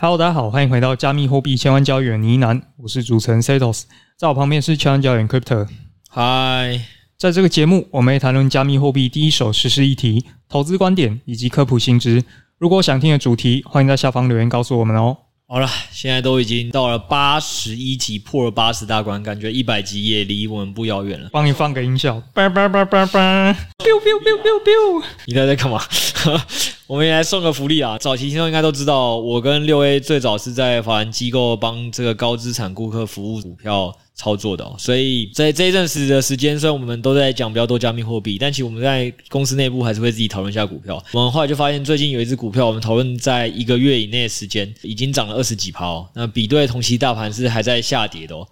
Hello，大家好，欢迎回到加密货币千万交易员呢喃，我是主持人 Setos，在我旁边是千万交易员 Crypto。嗨，在这个节目，我们会谈论加密货币第一手实施议题、投资观点以及科普新知。如果想听的主题，欢迎在下方留言告诉我们哦。好了，现在都已经到了八十一集，破了八十大关，感觉一百集也离我们不遥远了。帮你放个音效，叭叭叭叭叭，biu biu biu biu biu。你在在干嘛？我们也来送个福利啊！早期听众应该都知道，我跟六 A 最早是在法人机构帮这个高资产顾客服务股票操作的，所以在这一阵子的时间，虽然我们都在讲比较多加密货币，但其实我们在公司内部还是会自己讨论一下股票。我们后来就发现，最近有一只股票，我们讨论在一个月以内的时间，已经涨了二十几趴哦。那比对同期大盘是还在下跌的哦。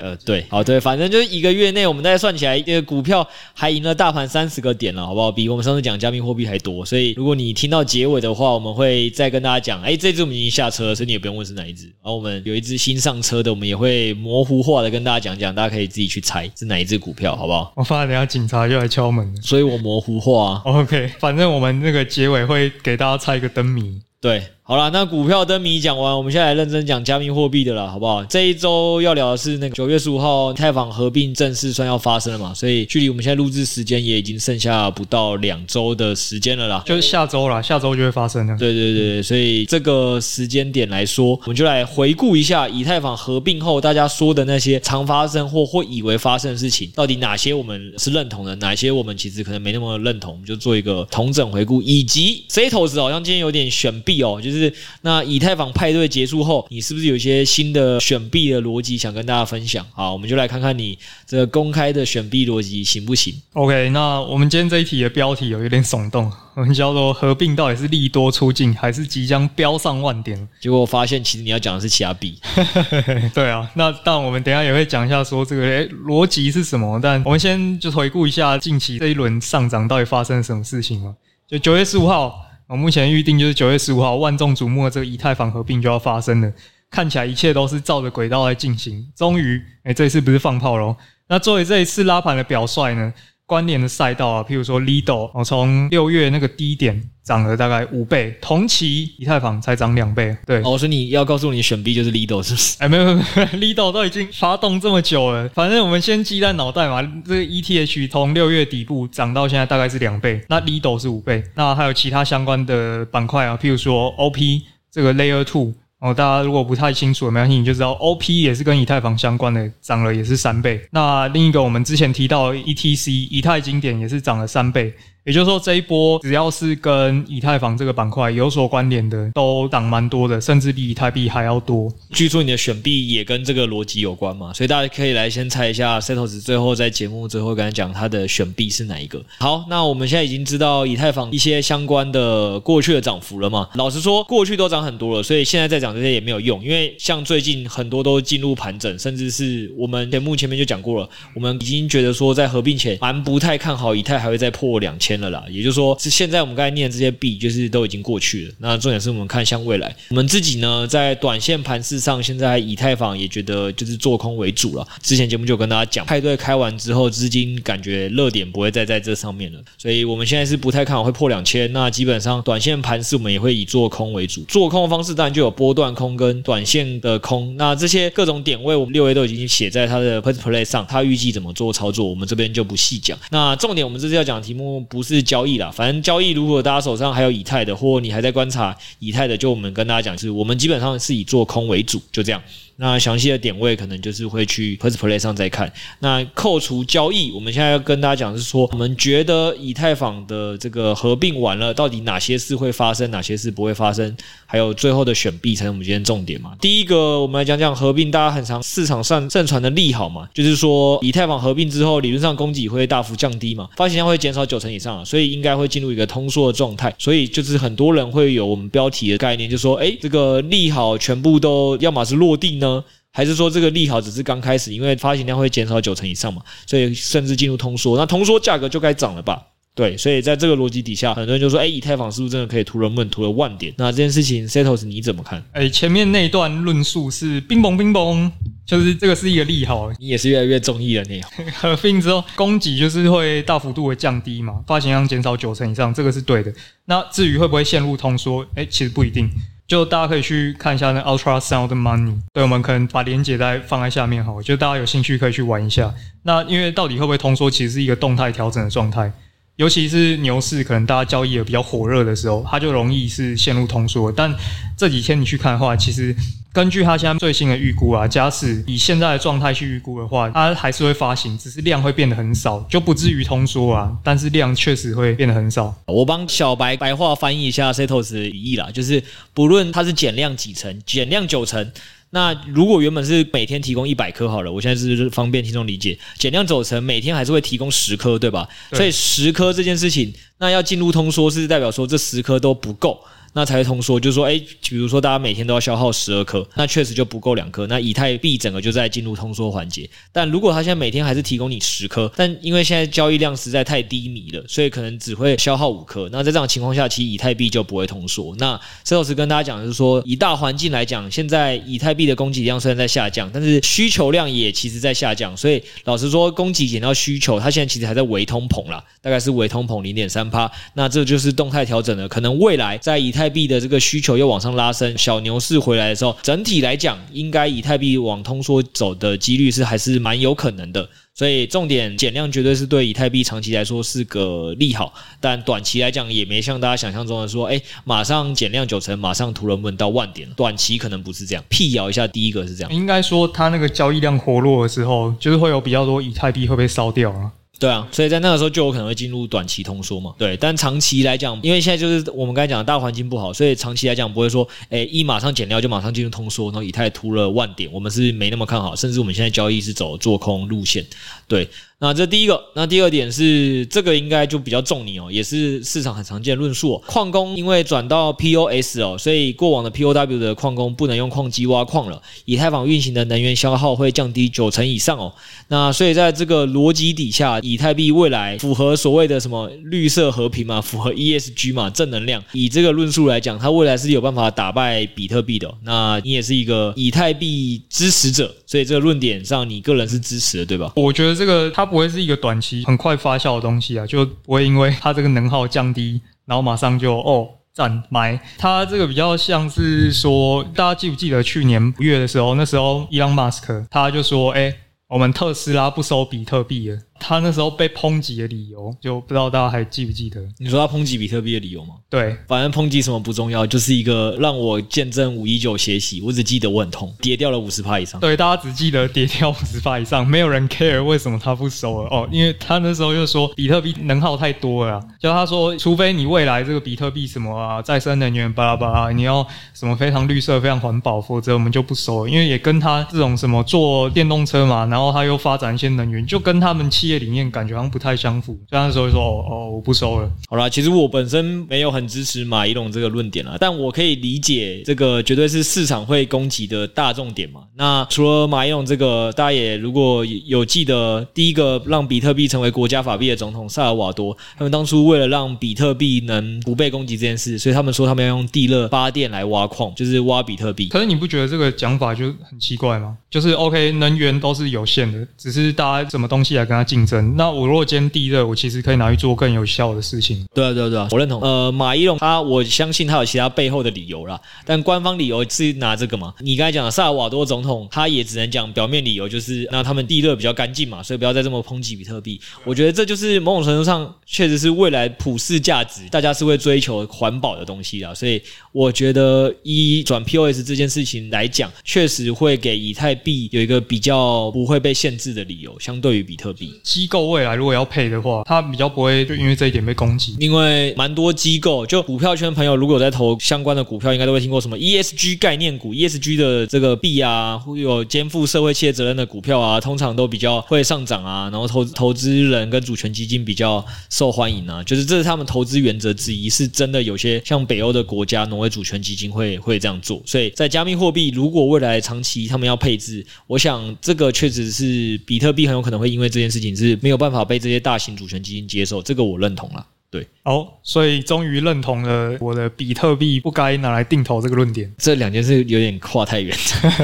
呃，对，好，对，反正就是一个月内，我们大概算起来，这个股票还赢了大盘三十个点了，好不好？比我们上次讲加密货币还多。所以，如果你听到结尾的话，我们会再跟大家讲，哎，这支我们已经下车了，所以你也不用问是哪一只。然后我们有一只新上车的，我们也会模糊化的跟大家讲讲，大家可以自己去猜是哪一只股票，好不好？我发现等下警察又来敲门了，所以我模糊化。OK，反正我们那个结尾会给大家猜一个灯谜。对。好了，那股票灯谜讲完，我们现在来认真讲加密货币的了，好不好？这一周要聊的是那个九月十五号以太坊合并正式算要发生了嘛？所以距离我们现在录制时间也已经剩下不到两周的时间了啦，就是下周啦，下周就会发生了。对对对，所以这个时间点来说，我们就来回顾一下以太坊合并后大家说的那些常发生或或以为发生的事情，到底哪些我们是认同的，哪些我们其实可能没那么认同，我们就做一个同整回顾，以及 Setos 好像今天有点选币哦，就是。是那以太坊派对结束后，你是不是有一些新的选币的逻辑想跟大家分享？好，我们就来看看你这个公开的选币逻辑行不行？OK，那我们今天这一题的标题有一点耸动，我们叫做合并到底是利多出尽，还是即将飙上万点？结果我发现其实你要讲的是其他币。对啊，那当然我们等一下也会讲一下说这个诶逻辑是什么，但我们先就回顾一下近期这一轮上涨到底发生了什么事情嘛？就九月十五号。我目前预定就是九月十五号，万众瞩目的这个以太坊合并就要发生了，看起来一切都是照着轨道来进行。终于，诶，这一次不是放炮喽。那作为这一次拉盘的表率呢，关联的赛道啊，譬如说 Lido，我从六月那个低点涨了大概五倍，同期以太坊才涨两倍。对，我说你要告诉我你选 B 就是 Lido 是不是？哎，没有没有，Lido 都已经发动这么久了，反正我们先记在脑袋嘛。这个 ETH 从六月底部涨到现在大概是两倍，那 Lido 是五倍，那还有其他相关的板块啊，譬如说 OP 这个 Layer Two。哦，大家如果不太清楚，没关系，你就知道 OP 也是跟以太坊相关的，涨了也是三倍。那另一个我们之前提到 ETC 以太经典也是涨了三倍。也就是说，这一波只要是跟以太坊这个板块有所关联的，都涨蛮多的，甚至比以太币还要多。据说你的选币也跟这个逻辑有关嘛？所以大家可以来先猜一下，Setos 最后在节目最后跟他讲他的选币是哪一个。好，那我们现在已经知道以太坊一些相关的过去的涨幅了嘛？老实说，过去都涨很多了，所以现在再讲这些也没有用，因为像最近很多都进入盘整，甚至是我们节目前面就讲过了，我们已经觉得说在合并前蛮不太看好以太还会再破两千。了啦，也就是说，是现在我们刚才念的这些币，就是都已经过去了。那重点是我们看向未来，我们自己呢，在短线盘势上，现在以太坊也觉得就是做空为主了。之前节目就跟大家讲，派对开完之后，资金感觉热点不会再在这上面了，所以我们现在是不太看好会破两千。那基本上短线盘势我们也会以做空为主，做空的方式当然就有波段空跟短线的空。那这些各种点位，我们六 A 都已经写在他的 PressPlay 上，他预计怎么做操作，我们这边就不细讲。那重点，我们这次要讲的题目不。不是交易啦，反正交易如果大家手上还有以太的，或你还在观察以太的，就我们跟大家讲，是我们基本上是以做空为主，就这样。那详细的点位可能就是会去 PressPlay 上再看。那扣除交易，我们现在要跟大家讲是说，我们觉得以太坊的这个合并完了，到底哪些事会发生，哪些事不会发生，还有最后的选币才是我们今天重点嘛。第一个，我们来讲讲合并，大家很常市场上盛传的利好嘛，就是说以太坊合并之后，理论上供给会大幅降低嘛，发行量会减少九成以上，所以应该会进入一个通缩的状态。所以就是很多人会有我们标题的概念，就说，哎，这个利好全部都要么是落地呢？还是说这个利好只是刚开始，因为发行量会减少九成以上嘛，所以甚至进入通缩，那通缩价格就该涨了吧？对，所以在这个逻辑底下，很多人就说，哎，以太坊是不是真的可以突了 moon，突了万点？那这件事情，Setos 你怎么看？哎，前面那段论述是冰崩冰崩，就是这个是一个利好，你也是越来越中意了那合并之后，供给就是会大幅度的降低嘛，发行量减少九成以上，这个是对的。那至于会不会陷入通缩？哎，其实不一定。就大家可以去看一下那 Ultrasound Money，对，我们可能把链接在放在下面好，就大家有兴趣可以去玩一下。那因为到底会不会通缩，其实是一个动态调整的状态。尤其是牛市，可能大家交易也比较火热的时候，它就容易是陷入通缩。但这几天你去看的话，其实根据它现在最新的预估啊，假使以现在的状态去预估的话，它还是会发行，只是量会变得很少，就不至于通缩啊。但是量确实会变得很少。我帮小白白话翻译一下 Setos 的语义啦，就是不论它是减量几成，减量九成。那如果原本是每天提供一百颗好了，我现在是方便听众理解，减量走成每天还是会提供十颗，对吧？对。所以十颗这件事情，那要进入通缩是代表说这十颗都不够。那才会通缩，就是说，哎，比如说大家每天都要消耗十二颗，那确实就不够两颗。那以太币整个就在进入通缩环节。但如果它现在每天还是提供你十颗，但因为现在交易量实在太低迷了，所以可能只会消耗五颗。那在这样情况下，其实以太币就不会通缩。那石老师跟大家讲的是说，以大环境来讲，现在以太币的供给量虽然在下降，但是需求量也其实在下降。所以老实说，供给减到需求，它现在其实还在微通膨啦，大概是微通膨零点三趴。那这就是动态调整了，可能未来在以太币的这个需求又往上拉升，小牛市回来的时候，整体来讲，应该以太币往通缩走的几率是还是蛮有可能的。所以重点减量绝对是对以太币长期来说是个利好，但短期来讲也没像大家想象中的说，哎，马上减量九成，马上突然问到万点，短期可能不是这样。辟谣一下，第一个是这样，应该说它那个交易量活络的时候，就是会有比较多以太币会被烧掉啊。对啊，所以在那个时候就有可能会进入短期通缩嘛。对，但长期来讲，因为现在就是我们刚才讲的大环境不好，所以长期来讲不会说，诶，一马上减料就马上进入通缩，然后以太突了万点，我们是没那么看好，甚至我们现在交易是走做空路线，对。那这第一个，那第二点是这个应该就比较重你哦，也是市场很常见论述哦。矿工因为转到 POS 哦，所以过往的 POW 的矿工不能用矿机挖矿了，以太坊运行的能源消耗会降低九成以上哦。那所以在这个逻辑底下，以太币未来符合所谓的什么绿色和平嘛，符合 ESG 嘛，正能量。以这个论述来讲，它未来是有办法打败比特币的。那你也是一个以太币支持者，所以这个论点上你个人是支持的，对吧？我觉得这个它。不会是一个短期很快发酵的东西啊，就不会因为它这个能耗降低，然后马上就哦站买。它这个比较像是说，大家记不记得去年五月的时候，那时候伊朗马斯克他就说，哎，我们特斯拉不收比特币了。他那时候被抨击的理由，就不知道大家还记不记得？你说他抨击比特币的理由吗？对，反正抨击什么不重要，就是一个让我见证五一九血洗，我只记得我很痛，跌掉了五十趴以上。对，大家只记得跌掉五十趴以上，没有人 care 为什么他不收了哦，因为他那时候又说比特币能耗太多了，就他说，除非你未来这个比特币什么啊，再生能源巴拉巴拉，你要什么非常绿色、非常环保，否则我们就不收了。因为也跟他这种什么做电动车嘛，然后他又发展一些能源，就跟他们企业理念感觉好像。不太相符，这样的时候就说哦哦，我不收了。好啦，其实我本身没有很支持马伊龙这个论点啦，但我可以理解这个绝对是市场会攻击的大重点嘛。那除了马伊龙这个，大家也如果有记得，第一个让比特币成为国家法币的总统萨尔瓦多，他们当初为了让比特币能不被攻击这件事，所以他们说他们要用地热发电来挖矿，就是挖比特币。可是你不觉得这个讲法就很奇怪吗？就是 OK，能源都是有限的，只是大家什么东西来跟他竞那我如果今天地热，我其实可以拿去做更有效的事情。对啊，对啊，对啊，我认同。呃，马一龙他，我相信他有其他背后的理由啦，但官方理由是拿这个嘛？你刚才讲的萨尔瓦多总统，他也只能讲表面理由，就是那他们地热比较干净嘛，所以不要再这么抨击比特币。我觉得这就是某种程度上确实是未来普世价值，大家是会追求环保的东西啦。所以我觉得以转 POS 这件事情来讲，确实会给以太币有一个比较不会被限制的理由，相对于比特币机构未来如果。要配的话，它比较不会就因为这一点被攻击，因为蛮多机构就股票圈朋友如果有在投相关的股票，应该都会听过什么 ESG 概念股、ESG 的这个币啊，会有肩负社会企业责任的股票啊，通常都比较会上涨啊，然后投投资人跟主权基金比较受欢迎啊，就是这是他们投资原则之一，是真的有些像北欧的国家，挪威主权基金会会这样做，所以在加密货币如果未来长期他们要配置，我想这个确实是比特币很有可能会因为这件事情你是没有办法被。这些大型主权基金接受这个，我认同了。对，哦，所以终于认同了我的比特币不该拿来定投这个论点。这两件事有点跨太远。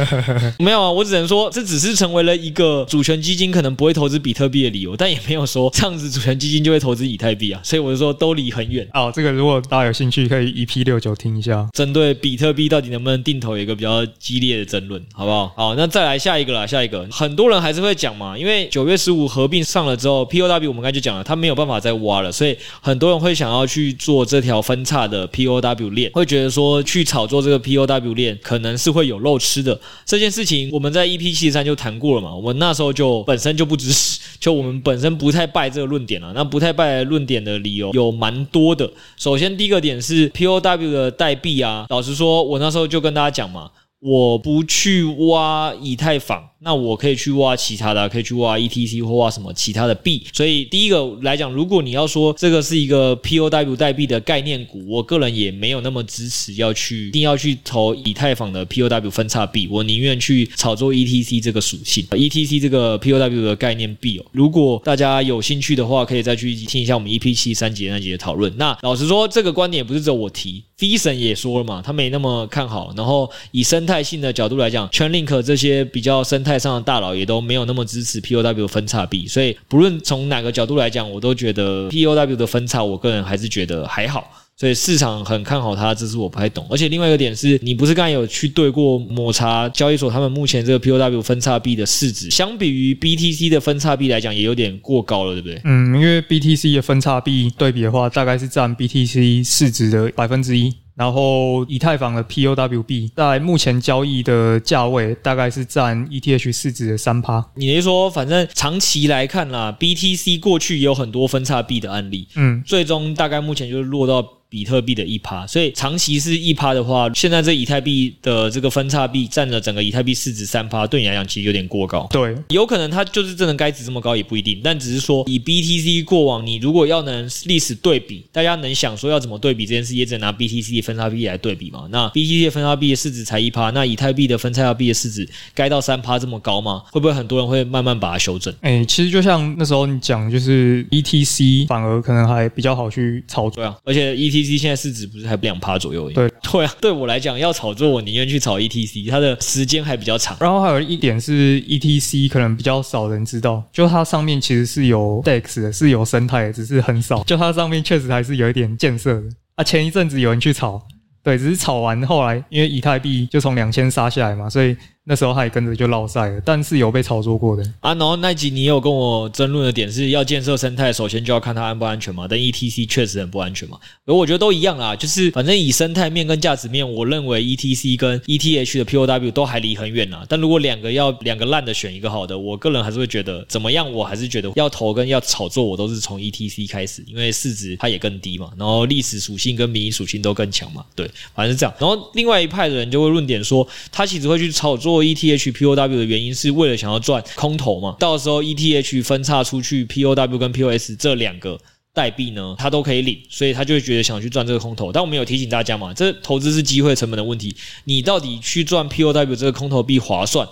没有啊，我只能说这只是成为了一个主权基金可能不会投资比特币的理由，但也没有说这样子主权基金就会投资以太币啊。所以我就说都离很远。哦，这个如果大家有兴趣，可以一 P 六九听一下，针对比特币到底能不能定投有一个比较激烈的争论，好不好？好，那再来下一个啦，下一个很多人还是会讲嘛，因为九月十五合并上了之后，POW 我们刚才就讲了，它没有办法再挖了，所以很。很多人会想要去做这条分叉的 POW 链，会觉得说去炒作这个 POW 链可能是会有肉吃的。这件事情我们在 EP 七十三就谈过了嘛，我们那时候就本身就不支持，就我们本身不太拜这个论点了。那不太拜论点的理由有蛮多的。首先第一个点是 POW 的代币啊，老实说，我那时候就跟大家讲嘛，我不去挖以太坊。那我可以去挖其他的，可以去挖 ETC 或挖什么其他的币。所以第一个来讲，如果你要说这个是一个 POW 代币的概念股，我个人也没有那么支持要去一定要去投以太坊的 POW 分叉币。我宁愿去炒作 ETC 这个属性，ETC 这个 POW 的概念币哦。如果大家有兴趣的话，可以再去听一下我们 EP 七三节那节的讨论。那老实说，这个观点也不是只有我提，V 神也说了嘛，他没那么看好。然后以生态性的角度来讲，Chainlink 这些比较生态。上的大佬也都没有那么支持 POW 分叉币，所以不论从哪个角度来讲，我都觉得 POW 的分叉，我个人还是觉得还好。所以市场很看好它，这是我不太懂。而且另外一个点是，你不是刚才有去对过抹茶交易所他们目前这个 POW 分叉币的市值，相比于 BTC 的分叉币来讲，也有点过高了，对不对？嗯，因为 BTC 的分叉币对比的话，大概是占 BTC 市值的百分之一。然后以太坊的 POWB 在目前交易的价位大概是占 ETH 市值的三趴。你是说，反正长期来看啦，BTC 过去也有很多分叉币的案例，嗯，最终大概目前就是落到。比特币的一趴，所以长期是一趴的话，现在这以太币的这个分叉币占了整个以太币市值三趴，对你来讲其实有点过高。对，有可能它就是真的该值这么高也不一定，但只是说以 BTC 过往，你如果要能历史对比，大家能想说要怎么对比这件事，也只能拿 BTC 的分叉币来对比嘛。那 BTC 的分叉币的市值才一趴，那以太币的分叉币的市值该到三趴这么高吗？会不会很多人会慢慢把它修正？哎、欸，其实就像那时候你讲，就是 ETC 反而可能还比较好去操作啊，而且 ETC 现在市值不是还不两趴左右？对对啊，对我来讲要炒作，我宁愿去炒 ETC，它的时间还比较长。然后还有一点是 ETC 可能比较少人知道，就它上面其实是有 DEX 的，是有生态的，只是很少。就它上面确实还是有一点建设的。啊，前一阵子有人去炒，对，只是炒完后来因为以太币就从两千杀下来嘛，所以。那时候他也跟着就落赛了，但是有被炒作过的啊。然后那集你有跟我争论的点是要建设生态，首先就要看它安不安全嘛。但 ETC 确实很不安全嘛。而我觉得都一样啦，就是反正以生态面跟价值面，我认为 ETC 跟 ETH 的 POW 都还离很远啦。但如果两个要两个烂的选一个好的，我个人还是会觉得怎么样，我还是觉得要投跟要炒作，我都是从 ETC 开始，因为市值它也更低嘛，然后历史属性跟民营属性都更强嘛。对，反正是这样。然后另外一派的人就会论点说，他其实会去炒作 ETH POW。的原因是为了想要赚空头嘛？到时候 ETH 分叉出去，POW 跟 POS 这两个代币呢，它都可以领，所以他就会觉得想去赚这个空头。但我们有提醒大家嘛，这投资是机会成本的问题，你到底去赚 POW 这个空头币划算？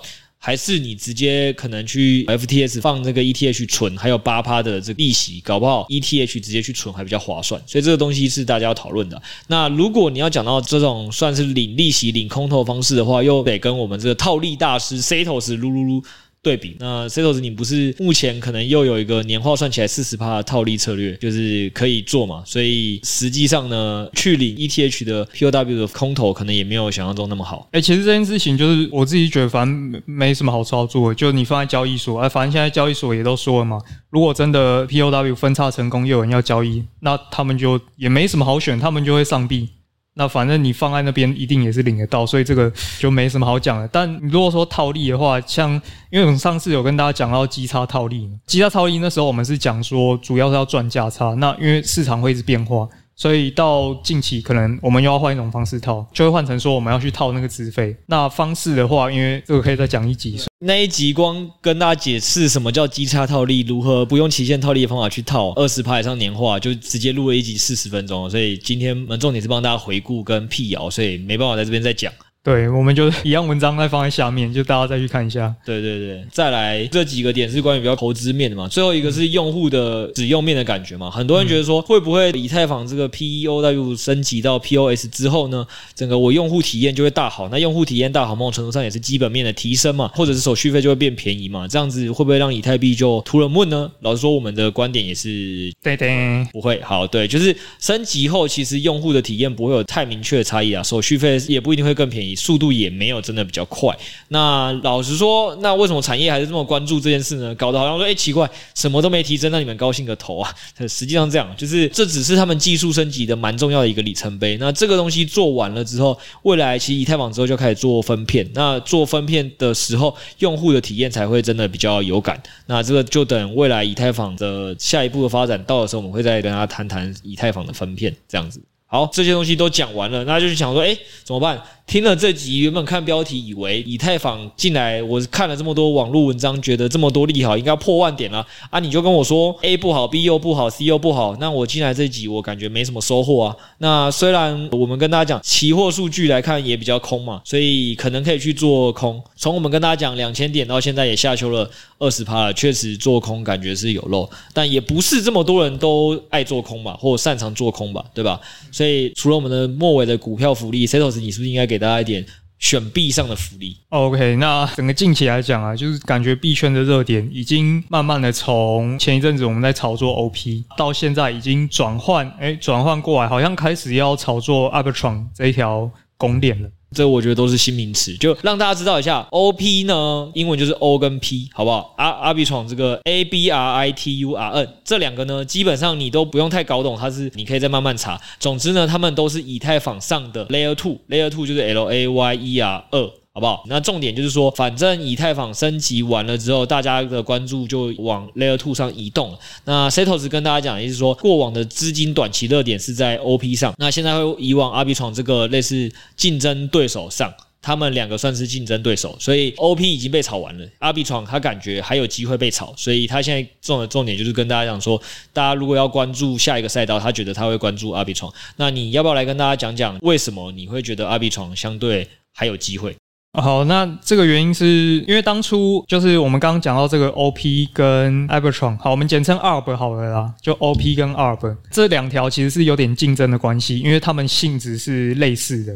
还是你直接可能去 FTS 放这个 ETH 存，还有八趴的这个利息，搞不好 ETH 直接去存还比较划算。所以这个东西是大家要讨论的。那如果你要讲到这种算是领利息、领空头方式的话，又得跟我们这个套利大师 Setos 噜噜噜。对比那 Setos 你不是目前可能又有一个年化算起来四十趴的套利策略，就是可以做嘛？所以实际上呢，去领 ETH 的 POW 的空头可能也没有想象中那么好。哎、其实这件事情就是我自己觉得，反正没什么好操作，就你放在交易所，哎，反正现在交易所也都说了嘛，如果真的 POW 分叉成功，又有人要交易，那他们就也没什么好选，他们就会上币。那反正你放在那边一定也是领得到，所以这个就没什么好讲的。但你如果说套利的话，像因为我们上次有跟大家讲到基差套利，基差套利那时候我们是讲说主要是要赚价差。那因为市场会一直变化。所以到近期可能我们又要换一种方式套，就会换成说我们要去套那个资费。那方式的话，因为这个可以再讲一集。那一集光跟大家解释什么叫基差套利，如何不用期限套利的方法去套二十趴以上年化，就直接录了一集四十分钟。所以今天我们重点是帮大家回顾跟辟谣，所以没办法在这边再讲。对，我们就一样文章再放在下面，就大家再去看一下。对对对，再来这几个点是关于比较投资面的嘛，最后一个是用户的使用面的感觉嘛。很多人觉得说，会不会以太坊这个 PEOW 升级到 POS 之后呢，整个我用户体验就会大好？那用户体验大好，某种程度上也是基本面的提升嘛，或者是手续费就会变便宜嘛？这样子会不会让以太币就突了 moon 呢？老实说，我们的观点也是对对，不会。好，对，就是升级后，其实用户的体验不会有太明确的差异啊，手续费也不一定会更便宜。速度也没有真的比较快。那老实说，那为什么产业还是这么关注这件事呢？搞得好像说，哎，奇怪，什么都没提升，让你们高兴个头啊！实际上这样，就是这只是他们技术升级的蛮重要的一个里程碑。那这个东西做完了之后，未来其实以太坊之后就开始做分片。那做分片的时候，用户的体验才会真的比较有感。那这个就等未来以太坊的下一步的发展到的时候，我们会再跟大家谈谈以太坊的分片这样子。好，这些东西都讲完了，那就是想说，诶，怎么办？听了这集，原本看标题以为以太坊进来，我看了这么多网络文章，觉得这么多利好，应该要破万点了啊！你就跟我说 A 不好，B 又不好，C 又不好，那我进来这集，我感觉没什么收获啊。那虽然我们跟大家讲，期货数据来看也比较空嘛，所以可能可以去做空。从我们跟大家讲两千点到现在也下修了二十趴了，确实做空感觉是有漏，但也不是这么多人都爱做空吧，或擅长做空吧，对吧？所以除了我们的末尾的股票福利，Setos，你是不是应该给？给大家一点选币上的福利。OK，那整个近期来讲啊，就是感觉币圈的热点已经慢慢的从前一阵子我们在炒作 OP，到现在已经转换，哎，转换过来，好像开始要炒作 a b i t r o n 这一条公链了。这我觉得都是新名词，就让大家知道一下，OP 呢，英文就是 O 跟 P，好不好？阿阿比闯这个 A B R I T U R N 这两个呢，基本上你都不用太搞懂，它是你可以再慢慢查。总之呢，他们都是以太坊上的 Layer Two，Layer Two 就是 L A Y E R 二。好不好？那重点就是说，反正以太坊升级完了之后，大家的关注就往 Layer Two 上移动了。那 Setos 跟大家讲的意思是说，过往的资金短期热点是在 OP 上，那现在会移往 RB 床这个类似竞争对手上，他们两个算是竞争对手，所以 OP 已经被炒完了 RB 床他感觉还有机会被炒，所以他现在重的重点就是跟大家讲说，大家如果要关注下一个赛道，他觉得他会关注 RB 床。那你要不要来跟大家讲讲，为什么你会觉得 RB 床相对还有机会？好，那这个原因是因为当初就是我们刚刚讲到这个 OP 跟 a b e r t r o n 好，我们简称 ARB 好了啦，就 OP 跟 ARB 这两条其实是有点竞争的关系，因为他们性质是类似的，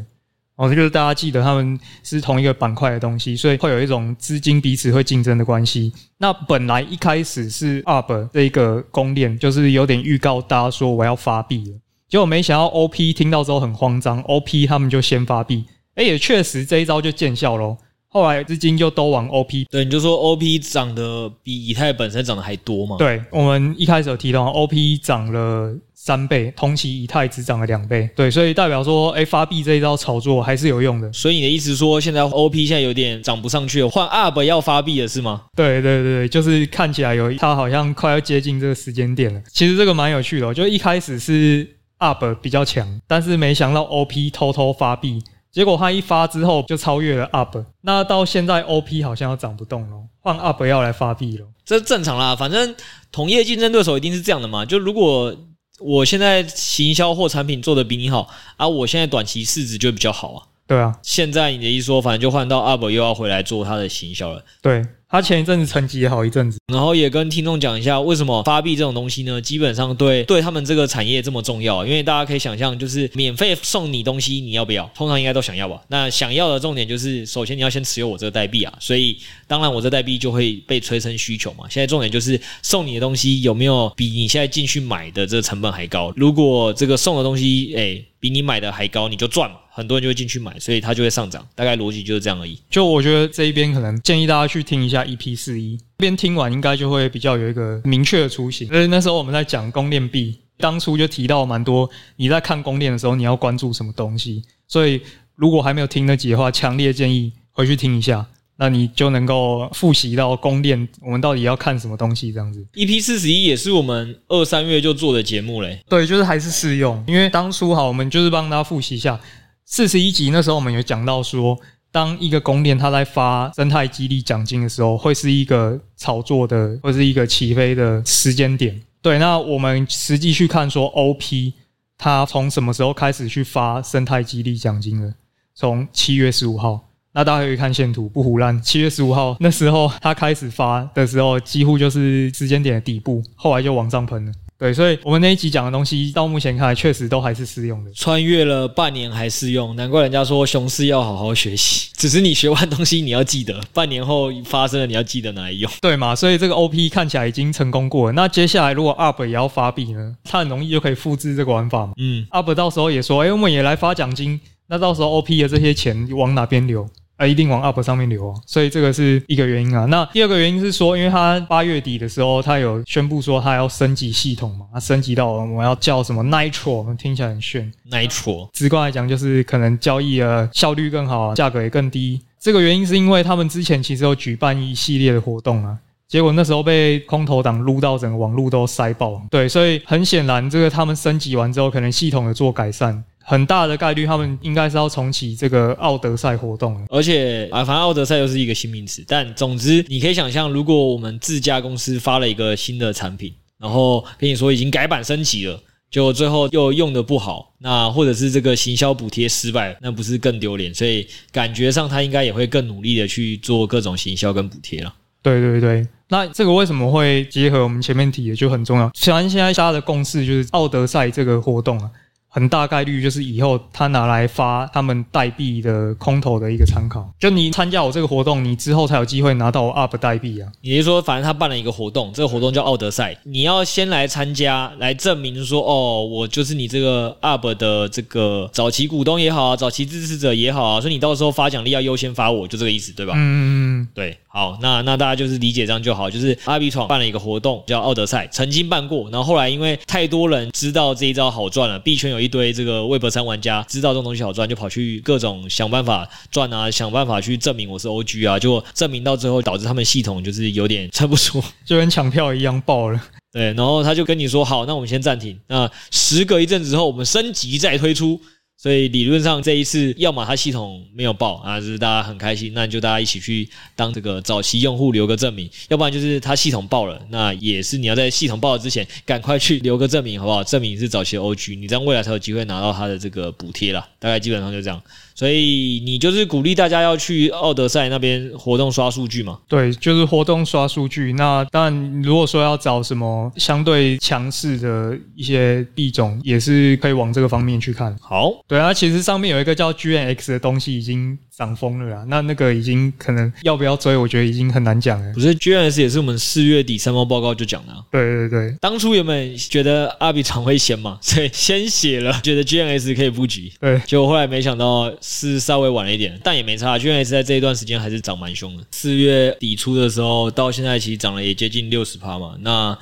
哦，这就是大家记得他们是同一个板块的东西，所以会有一种资金彼此会竞争的关系。那本来一开始是 ARB 这一个公链，就是有点预告大家说我要发币了，结果没想到 OP 听到之后很慌张，OP 他们就先发币。哎，也确实这一招就见效喽。后来资金就都往 OP，对，你就说 OP 涨得比以太本身涨得还多嘛？对，我们一开始有提到 OP 涨了三倍，同期以太只涨了两倍。对，所以代表说，哎，发币这一招炒作还是有用的。所以你的意思说，现在 OP 现在有点涨不上去了，换 ARB 要发币了是吗？对对对，就是看起来有它好像快要接近这个时间点了。其实这个蛮有趣的，就一开始是 ARB 比较强，但是没想到 OP 偷偷发币。结果他一发之后就超越了 UP，那到现在 OP 好像要涨不动了，换 UP 要来发币了，这正常啦。反正同业竞争对手一定是这样的嘛。就如果我现在行销或产品做的比你好啊，我现在短期市值就比较好啊。对啊，现在你的意思说，反正就换到 UP 又要回来做他的行销了。对。他前一阵子沉寂也好一阵子，然后也跟听众讲一下为什么发币这种东西呢，基本上对对他们这个产业这么重要。因为大家可以想象，就是免费送你东西，你要不要？通常应该都想要吧。那想要的重点就是，首先你要先持有我这个代币啊，所以当然我这代币就会被催生需求嘛。现在重点就是送你的东西有没有比你现在进去买的这个成本还高？如果这个送的东西，诶比你买的还高，你就赚嘛，很多人就会进去买，所以它就会上涨。大概逻辑就是这样而已。就我觉得这一边可能建议大家去听一下 EP 四一，这边听完应该就会比较有一个明确的雏形。因为那时候我们在讲公链币，当初就提到蛮多，你在看公链的时候你要关注什么东西。所以如果还没有听那集的话，强烈建议回去听一下。那你就能够复习到公链，我们到底要看什么东西这样子。EP 四十一也是我们二三月就做的节目嘞。对，就是还是适用，因为当初哈，我们就是帮大家复习一下四十一集那时候我们有讲到说，当一个公链它在发生态激励奖金的时候，会是一个炒作的或是一个起飞的时间点。对，那我们实际去看说 OP 它从什么时候开始去发生态激励奖金的？从七月十五号。那大家可以看线图，不胡乱。七月十五号那时候它开始发的时候，几乎就是时间点的底部，后来就往上喷了。对，所以我们那一集讲的东西，到目前看来确实都还是适用的。穿越了半年还适用，难怪人家说熊市要好好学习。只是你学完东西，你要记得，半年后发生了，你要记得拿来用。对嘛？所以这个 OP 看起来已经成功过了。那接下来如果 UP 也要发币呢？它很容易就可以复制这个玩法嘛。嗯，UP 到时候也说，哎，我们也来发奖金。那到时候 OP 的这些钱往哪边流？啊，一定往 UP 上面流啊，所以这个是一个原因啊。那第二个原因是说，因为他八月底的时候，他有宣布说他要升级系统嘛，他升级到我们要叫什么 Nitro，听起来很炫。Nitro，直观来讲就是可能交易的效率更好，价格也更低。这个原因是因为他们之前其实有举办一系列的活动啊，结果那时候被空投党撸到整个网络都塞爆。对，所以很显然，这个他们升级完之后，可能系统有做改善。很大的概率，他们应该是要重启这个奥德赛活动，而且啊，反正奥德赛又是一个新名词。但总之，你可以想象，如果我们自家公司发了一个新的产品，然后跟你说已经改版升级了，就最后又用的不好，那或者是这个行销补贴失败，那不是更丢脸？所以感觉上他应该也会更努力的去做各种行销跟补贴了。对对对，那这个为什么会结合我们前面提的就很重要？虽然现在大家的共识就是奥德赛这个活动啊。很大概率就是以后他拿来发他们代币的空投的一个参考。就你参加我这个活动，你之后才有机会拿到我 UP 代币啊。也就是说，反正他办了一个活动，这个活动叫奥德赛，你要先来参加，来证明说，哦，我就是你这个 UP 的这个早期股东也好啊，早期支持者也好啊，所以你到时候发奖励要优先发我，就这个意思，对吧？嗯嗯嗯，对。好，那那大家就是理解这样就好。就是阿比闯办了一个活动叫奥德赛，曾经办过，然后后来因为太多人知道这一招好赚了，币圈有一堆这个 Web 三玩家知道这种东西好赚，就跑去各种想办法赚啊，想办法去证明我是 OG 啊，就证明到最后导致他们系统就是有点撑不住，就跟抢票一样爆了。对，然后他就跟你说，好，那我们先暂停，那时隔一阵子之后，我们升级再推出。所以理论上这一次，要么它系统没有爆啊，就是大家很开心，那就大家一起去当这个早期用户留个证明；要不然就是它系统爆了，那也是你要在系统爆了之前赶快去留个证明，好不好？证明是早期 OG，你这样未来才有机会拿到它的这个补贴啦。大概基本上就这样。所以你就是鼓励大家要去奥德赛那边活动刷数据嘛？对，就是活动刷数据。那当然，如果说要找什么相对强势的一些币种，也是可以往这个方面去看。好，对啊，其实上面有一个叫 GNX 的东西已经。涨疯了啦，那那个已经可能要不要追，我觉得已经很难讲了。不是，GNS 也是我们四月底三方报告就讲的。对对对，当初原本觉得阿比常会先嘛，所以先写了，觉得 GNS 可以布局。对，结果后来没想到是稍微晚了一点，但也没差。就因为是在这一段时间还是涨蛮凶的。四月底初的时候到现在其实涨了也接近六十趴嘛。那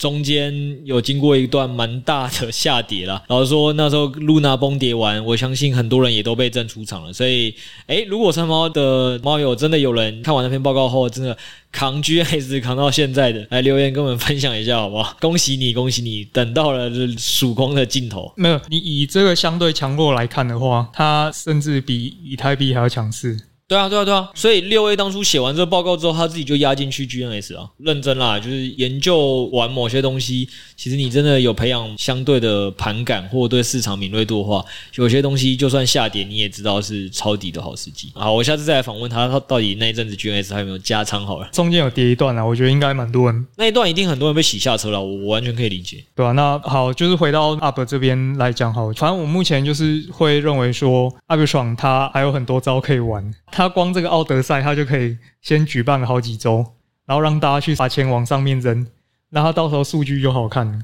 中间有经过一段蛮大的下跌啦，老实说那时候露娜崩跌完，我相信很多人也都被震出场了。所以，诶，如果三猫的猫友真的有人看完那篇报告后，真的扛 G S 扛到现在的，来留言跟我们分享一下好不好？恭喜你，恭喜你，等到了曙光的尽头。没有，你以这个相对强弱来看的话，它甚至比以太币还要强势。对啊，对啊，对啊，所以六 A 当初写完这个报告之后，他自己就压进去 GNS 啊，认真啦，就是研究完某些东西，其实你真的有培养相对的盘感或对市场敏锐度的话，有些东西就算下跌，你也知道是抄底的好时机。好，我下次再来访问他，他到底那一阵子 GNS 还有没有加仓好了？中间有跌一段啊，我觉得应该蛮多人，那一段一定很多人被洗下车了，我我完全可以理解。对啊，那好，就是回到 UP 这边来讲好，反正我目前就是会认为说，UP 爽他还有很多招可以玩。他光这个奥德赛，他就可以先举办了好几周，然后让大家去把钱往上面扔，那他到时候数据就好看了。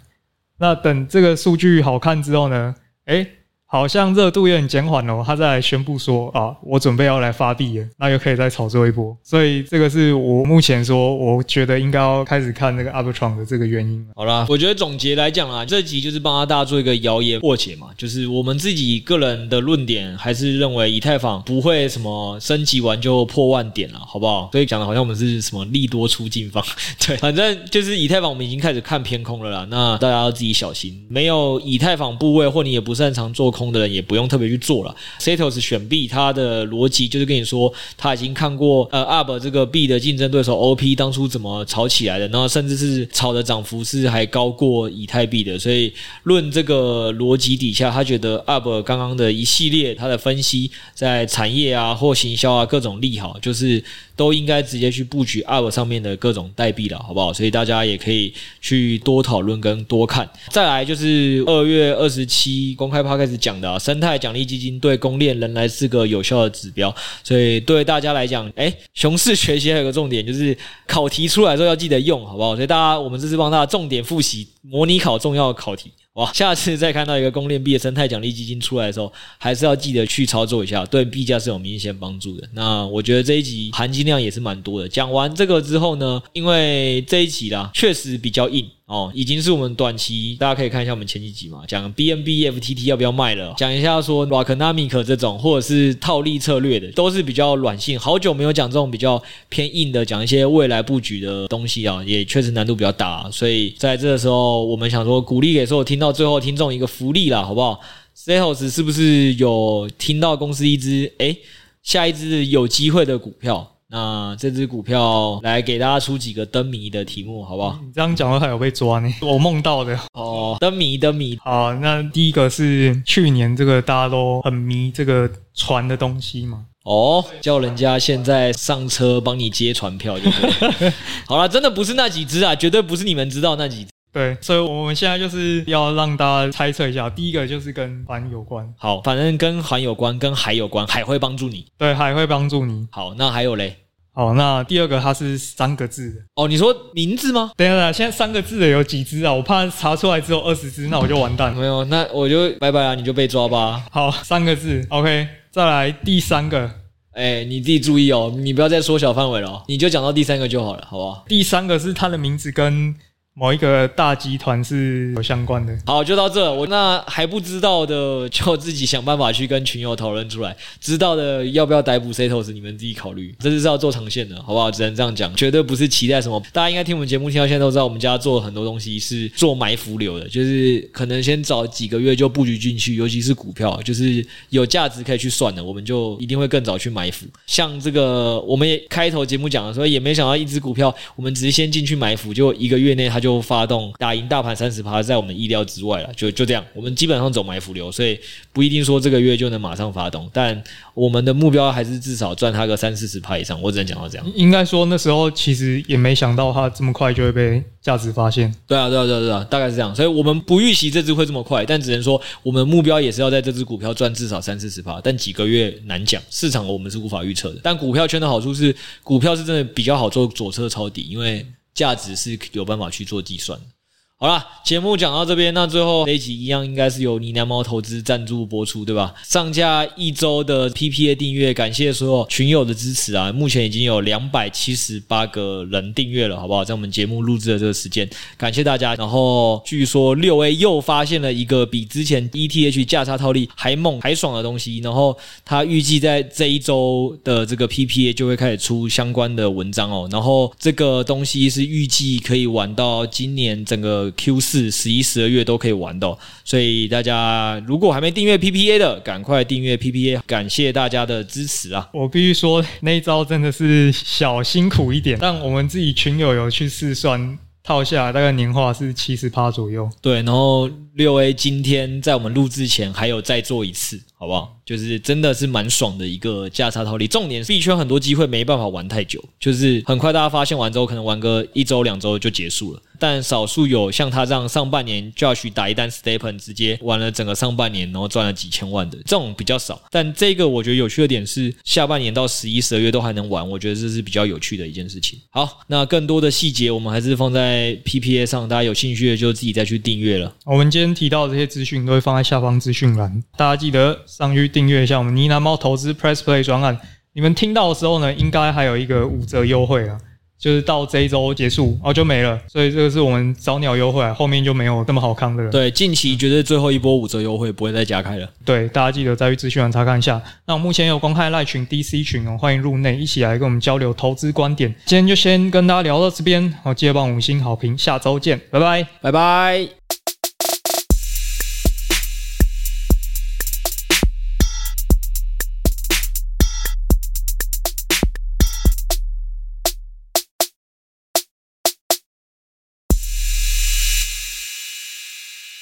那等这个数据好看之后呢，诶好像热度有点减缓哦，他再来宣布说啊，我准备要来发币了，那又可以再炒作一波。所以这个是我目前说，我觉得应该要开始看那个 uptrun 的这个原因。好啦，我觉得总结来讲啊，这集就是帮大家做一个谣言破解嘛，就是我们自己个人的论点，还是认为以太坊不会什么升级完就破万点了，好不好？所以讲的好像我们是什么利多出尽方，对，反正就是以太坊我们已经开始看偏空了啦，那大家要自己小心，没有以太坊部位或你也不擅长做。空的人也不用特别去做了。Setos 选 B，，它的逻辑就是跟你说，他已经看过呃 Arb 这个 B 的竞争对手 OP 当初怎么炒起来的，然后甚至是炒的涨幅是还高过以太币的，所以论这个逻辑底下，他觉得 Arb 刚刚的一系列他的分析，在产业啊或行销啊各种利好，就是。都应该直接去布局 Arb 上面的各种代币了，好不好？所以大家也可以去多讨论跟多看。再来就是二月二十七公开趴开始讲的啊，生态奖励基金对公链仍然是个有效的指标。所以对大家来讲，诶，熊市学习还有个重点就是考题出来之后要记得用，好不好？所以大家我们这次帮大家重点复习模拟考重要考题。哇，下次再看到一个公链币的生态奖励基金出来的时候，还是要记得去操作一下，对币价是有明显帮助的。那我觉得这一集含金量也是蛮多的。讲完这个之后呢，因为这一集啦，确实比较硬。哦，已经是我们短期，大家可以看一下我们前几集嘛，讲 BNB FTT 要不要卖了，讲一下说 Rockenomic 这种或者是套利策略的，都是比较软性。好久没有讲这种比较偏硬的，讲一些未来布局的东西啊，也确实难度比较大。所以在这个时候，我们想说鼓励给所有听到最后听众一个福利啦，好不好？Sales 是不是有听到公司一支诶，下一支有机会的股票？那这只股票来给大家出几个灯谜的题目，好不好？你这样讲的话有被抓呢？我梦到的哦，灯谜灯谜。好，那第一个是去年这个大家都很迷这个船的东西嘛？哦，叫人家现在上车帮你接船票就对了。好了，真的不是那几只啊，绝对不是你们知道那几只。对，所以我们现在就是要让大家猜测一下，第一个就是跟环有关。好，反正跟环有关，跟海有关，海会帮助你。对，海会帮助你。好，那还有嘞？好，那第二个它是三个字的。哦，你说名字吗？等一下，现在三个字的有几只啊？我怕查出来只有二十只，那我就完蛋。没有，那我就拜拜啊，你就被抓吧。好，三个字，OK。再来第三个，哎，你自己注意哦，你不要再缩小范围了，你就讲到第三个就好了，好不好？第三个是它的名字跟。某一个大集团是有相关的。好，就到这。我那还不知道的，就自己想办法去跟群友讨论出来。知道的要不要逮捕 Setos，你们自己考虑。这是要做长线的，好不好？只能这样讲，绝对不是期待什么。大家应该听我们节目听到现在都知道，我们家做很多东西是做埋伏流的，就是可能先找几个月就布局进去，尤其是股票，就是有价值可以去算的，我们就一定会更早去埋伏。像这个，我们也开头节目讲的时候，也没想到一只股票，我们只是先进去埋伏，就一个月内它就。就发动打赢大盘三十趴，在我们意料之外了。就就这样，我们基本上走埋伏流，所以不一定说这个月就能马上发动。但我们的目标还是至少赚它个三四十趴以上。我只能讲到这样。应该说那时候其实也没想到它这么快就会被价值发现。对啊，对啊，对啊，对啊，大概是这样。所以我们不预期这只会这么快，但只能说我们目标也是要在这只股票赚至少三四十趴。但几个月难讲，市场我们是无法预测的。但股票圈的好处是，股票是真的比较好做左侧抄底，因为价值是有办法去做计算的。好啦，节目讲到这边，那最后这一集一样应该是由呢喃猫投资赞助播出，对吧？上架一周的 PPA 订阅，感谢所有群友的支持啊！目前已经有两百七十八个人订阅了，好不好？在我们节目录制的这个时间，感谢大家。然后据说六 A 又发现了一个比之前 ETH 价差套利还猛还爽的东西，然后他预计在这一周的这个 PPA 就会开始出相关的文章哦。然后这个东西是预计可以玩到今年整个。Q 四十一、十二月都可以玩到，所以大家如果还没订阅 PPA 的，赶快订阅 PPA，感谢大家的支持啊！我必须说，那一招真的是小辛苦一点，但我们自己群友有去试算，套下来大概年化是七十趴左右。对，然后六 A 今天在我们录制前还有再做一次，好不好？就是真的是蛮爽的一个价差套利，重点是币圈很多机会没办法玩太久，就是很快大家发现完之后，可能玩个一周两周就结束了。但少数有像他这样上半年就要去打一单 STEPN 直接玩了整个上半年，然后赚了几千万的这种比较少。但这个我觉得有趣的点是，下半年到十一、十二月都还能玩，我觉得这是比较有趣的一件事情。好，那更多的细节我们还是放在 PPA 上，大家有兴趣的就自己再去订阅了。我们今天提到的这些资讯都会放在下方资讯栏，大家记得上去。订阅一下我们呢喃猫投资 Press Play 专案，你们听到的时候呢，应该还有一个五折优惠啊，就是到这一周结束哦就没了，所以这个是我们早鸟优惠啊，后面就没有那么好康的了。对，近期绝对最后一波五折优惠不会再加开了。对，大家记得再去资讯栏查看一下。那我目前有公开赖群 DC 群哦，欢迎入内一起来跟我们交流投资观点。今天就先跟大家聊到这边，好，记得帮五星好评，下周见，拜拜，拜拜。